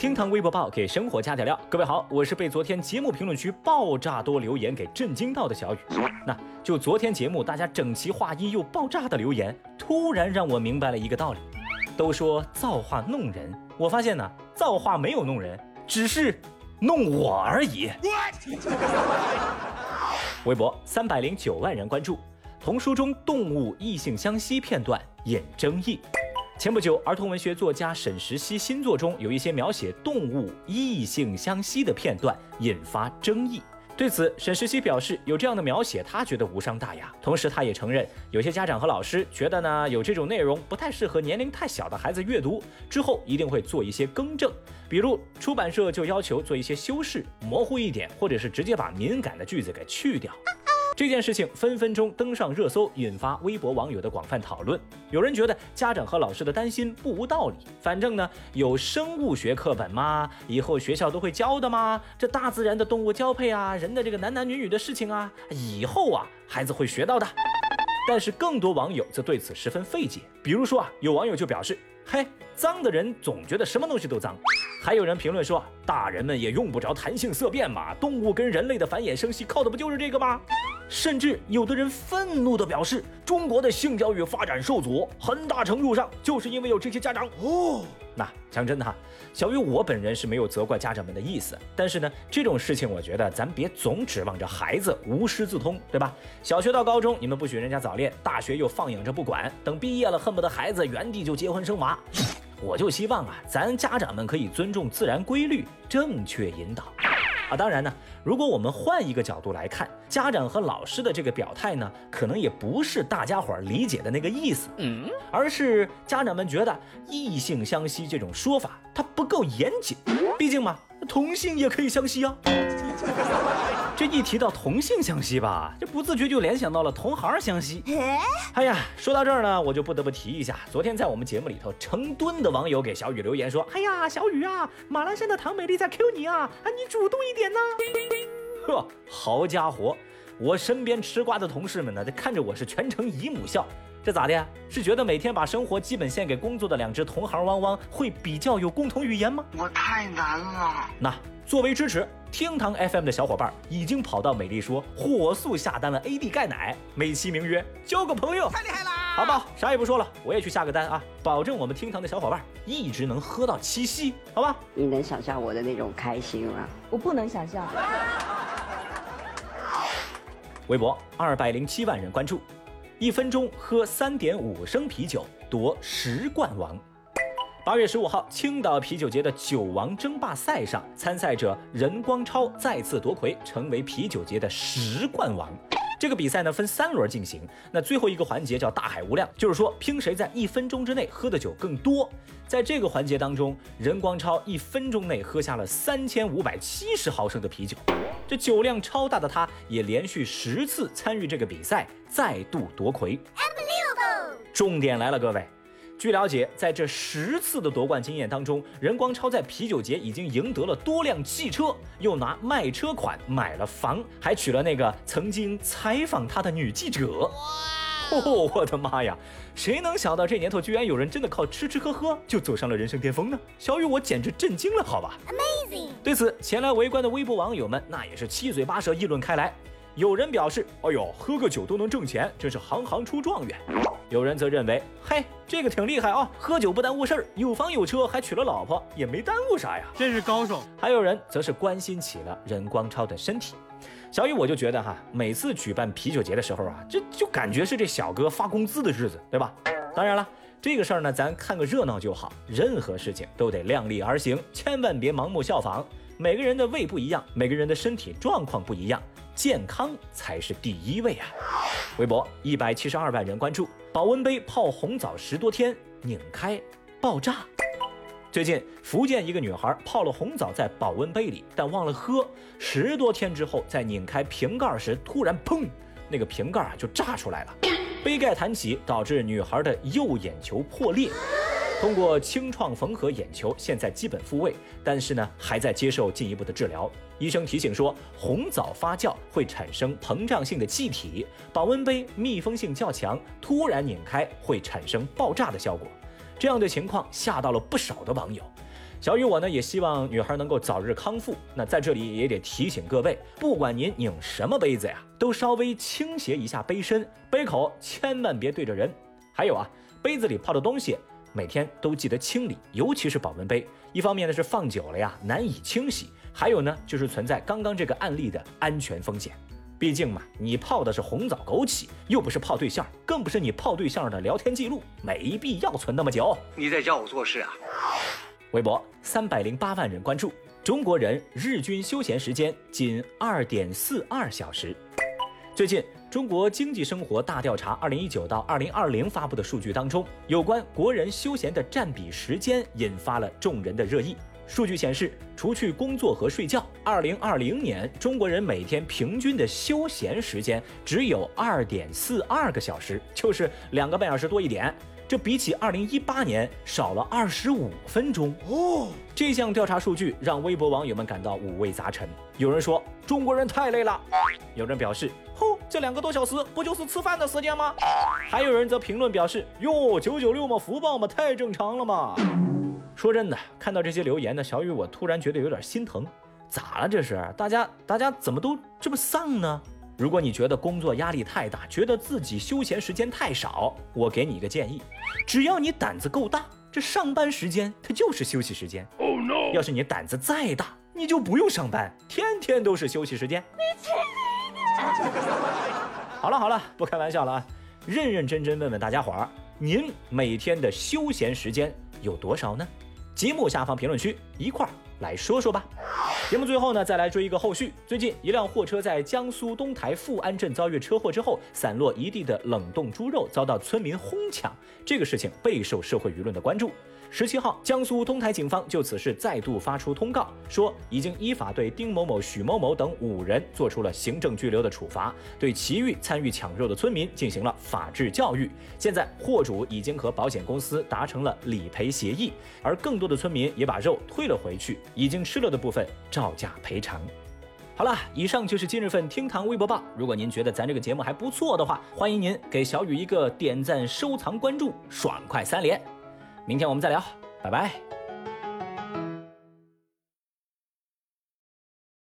厅堂微博报给生活加点料。各位好，我是被昨天节目评论区爆炸多留言给震惊到的小雨。那就昨天节目大家整齐划一又爆炸的留言，突然让我明白了一个道理。都说造化弄人，我发现呢，造化没有弄人，只是弄我而已。微博三百零九万人关注，童书中动物异性相吸片段引争议。前不久，儿童文学作家沈石溪新作中有一些描写动物异性相吸的片段引发争议。对此，沈石溪表示，有这样的描写，他觉得无伤大雅。同时，他也承认，有些家长和老师觉得呢，有这种内容不太适合年龄太小的孩子阅读，之后一定会做一些更正。比如，出版社就要求做一些修饰，模糊一点，或者是直接把敏感的句子给去掉。这件事情分分钟登上热搜，引发微博网友的广泛讨论。有人觉得家长和老师的担心不无道理，反正呢，有生物学课本吗？以后学校都会教的吗？这大自然的动物交配啊，人的这个男男女女的事情啊，以后啊，孩子会学到的。但是更多网友则对此十分费解，比如说啊，有网友就表示。嘿，脏的人总觉得什么东西都脏。还有人评论说，大人们也用不着弹性色变嘛，动物跟人类的繁衍生息靠的不就是这个吗？甚至有的人愤怒地表示，中国的性教育发展受阻，很大程度上就是因为有这些家长哦。那讲真的哈，小雨我本人是没有责怪家长们的意思，但是呢，这种事情我觉得咱别总指望着孩子无师自通，对吧？小学到高中你们不许人家早恋，大学又放养着不管，等毕业了恨不得孩子原地就结婚生娃。我就希望啊，咱家长们可以尊重自然规律，正确引导。啊，当然呢，如果我们换一个角度来看，家长和老师的这个表态呢，可能也不是大家伙儿理解的那个意思，嗯，而是家长们觉得异性相吸这种说法它不够严谨，毕竟嘛，同性也可以相吸啊。这一提到同性相吸吧，这不自觉就联想到了同行相吸。哎呀，说到这儿呢，我就不得不提一下，昨天在我们节目里头，成吨的网友给小雨留言说：“哎呀，小雨啊，马栏山的唐美丽在 Q 你啊，啊，你主动一点呢。”呵，好家伙，我身边吃瓜的同事们呢，这看着我是全程姨母笑，这咋的？是觉得每天把生活基本献给工作的两只同行汪汪会比较有共同语言吗？我太难了。那作为支持。厅堂 FM 的小伙伴已经跑到美丽说火速下单了 AD 钙奶，美其名曰交个朋友，太厉害了！好吧，啥也不说了，我也去下个单啊，保证我们厅堂的小伙伴一直能喝到七夕，好吧？你能想象我的那种开心吗？我不能想象。微博二百零七万人关注，一分钟喝三点五升啤酒夺十冠王。八月十五号，青岛啤酒节的酒王争霸赛上，参赛者任光超再次夺魁，成为啤酒节的十冠王。这个比赛呢分三轮进行，那最后一个环节叫大海无量，就是说拼谁在一分钟之内喝的酒更多。在这个环节当中，任光超一分钟内喝下了三千五百七十毫升的啤酒，这酒量超大的他，也连续十次参与这个比赛，再度夺魁。重点来了，各位。据了解，在这十次的夺冠经验当中，任光超在啤酒节已经赢得了多辆汽车，又拿卖车款买了房，还娶了那个曾经采访他的女记者。哦，我的妈呀！谁能想到这年头居然有人真的靠吃吃喝喝就走上了人生巅峰呢？小雨，我简直震惊了，好吧？Amazing！对此，前来围观的微博网友们那也是七嘴八舌议论开来。有人表示：“哎呦，喝个酒都能挣钱，真是行行出状元。”有人则认为：“嘿，这个挺厉害啊，喝酒不耽误事儿，有房有车，还娶了老婆，也没耽误啥呀，真是高手。”还有人则是关心起了任光超的身体。小雨，我就觉得哈，每次举办啤酒节的时候啊，这就感觉是这小哥发工资的日子，对吧？当然了，这个事儿呢，咱看个热闹就好，任何事情都得量力而行，千万别盲目效仿。每个人的胃不一样，每个人的身体状况不一样。健康才是第一位啊！微博一百七十二万人关注，保温杯泡红枣十多天拧开爆炸。最近福建一个女孩泡了红枣在保温杯里，但忘了喝，十多天之后在拧开瓶盖时，突然砰，那个瓶盖啊就炸出来了，杯盖弹起，导致女孩的右眼球破裂。通过清创缝合眼球，现在基本复位，但是呢，还在接受进一步的治疗。医生提醒说，红枣发酵会产生膨胀性的气体，保温杯密封性较强，突然拧开会产生爆炸的效果。这样的情况吓到了不少的网友。小雨我呢也希望女孩能够早日康复。那在这里也得提醒各位，不管您拧什么杯子呀，都稍微倾斜一下杯身，杯口千万别对着人。还有啊，杯子里泡的东西每天都记得清理，尤其是保温杯。一方面呢是放久了呀难以清洗，还有呢就是存在刚刚这个案例的安全风险。毕竟嘛，你泡的是红枣枸杞，又不是泡对象，更不是你泡对象的聊天记录，没必要存那么久。你在教我做事啊？微博三百零八万人关注，中国人日均休闲时间仅二点四二小时。最近，中国经济生活大调查二零一九到二零二零发布的数据当中，有关国人休闲的占比时间引发了众人的热议。数据显示，除去工作和睡觉，二零二零年中国人每天平均的休闲时间只有二点四二个小时，就是两个半小时多一点。这比起二零一八年少了二十五分钟哦。这项调查数据让微博网友们感到五味杂陈。有人说中国人太累了，有人表示，吼，这两个多小时不就是吃饭的时间吗？还有人则评论表示，哟，九九六嘛，福报嘛，太正常了嘛。说真的，看到这些留言呢，小雨我突然觉得有点心疼。咋了这是？大家大家怎么都这么丧呢？如果你觉得工作压力太大，觉得自己休闲时间太少，我给你一个建议：只要你胆子够大，这上班时间它就是休息时间。Oh no！要是你胆子再大，你就不用上班，天天都是休息时间。你去你的！好了好了，不开玩笑了啊，认认真真问问大家伙儿，您每天的休闲时间有多少呢？节目下方评论区一块儿来说说吧。节目最后呢，再来追一个后续。最近，一辆货车在江苏东台富安镇遭遇车祸之后，散落一地的冷冻猪肉遭到村民哄抢，这个事情备受社会舆论的关注。十七号，江苏东台警方就此事再度发出通告，说已经依法对丁某某、许某某等五人做出了行政拘留的处罚，对其余参与抢肉的村民进行了法制教育。现在，货主已经和保险公司达成了理赔协议，而更多的村民也把肉退了回去，已经吃了的部分照价赔偿。好了，以上就是今日份厅堂微博报。如果您觉得咱这个节目还不错的话，欢迎您给小雨一个点赞、收藏、关注，爽快三连。明天我们再聊，拜拜。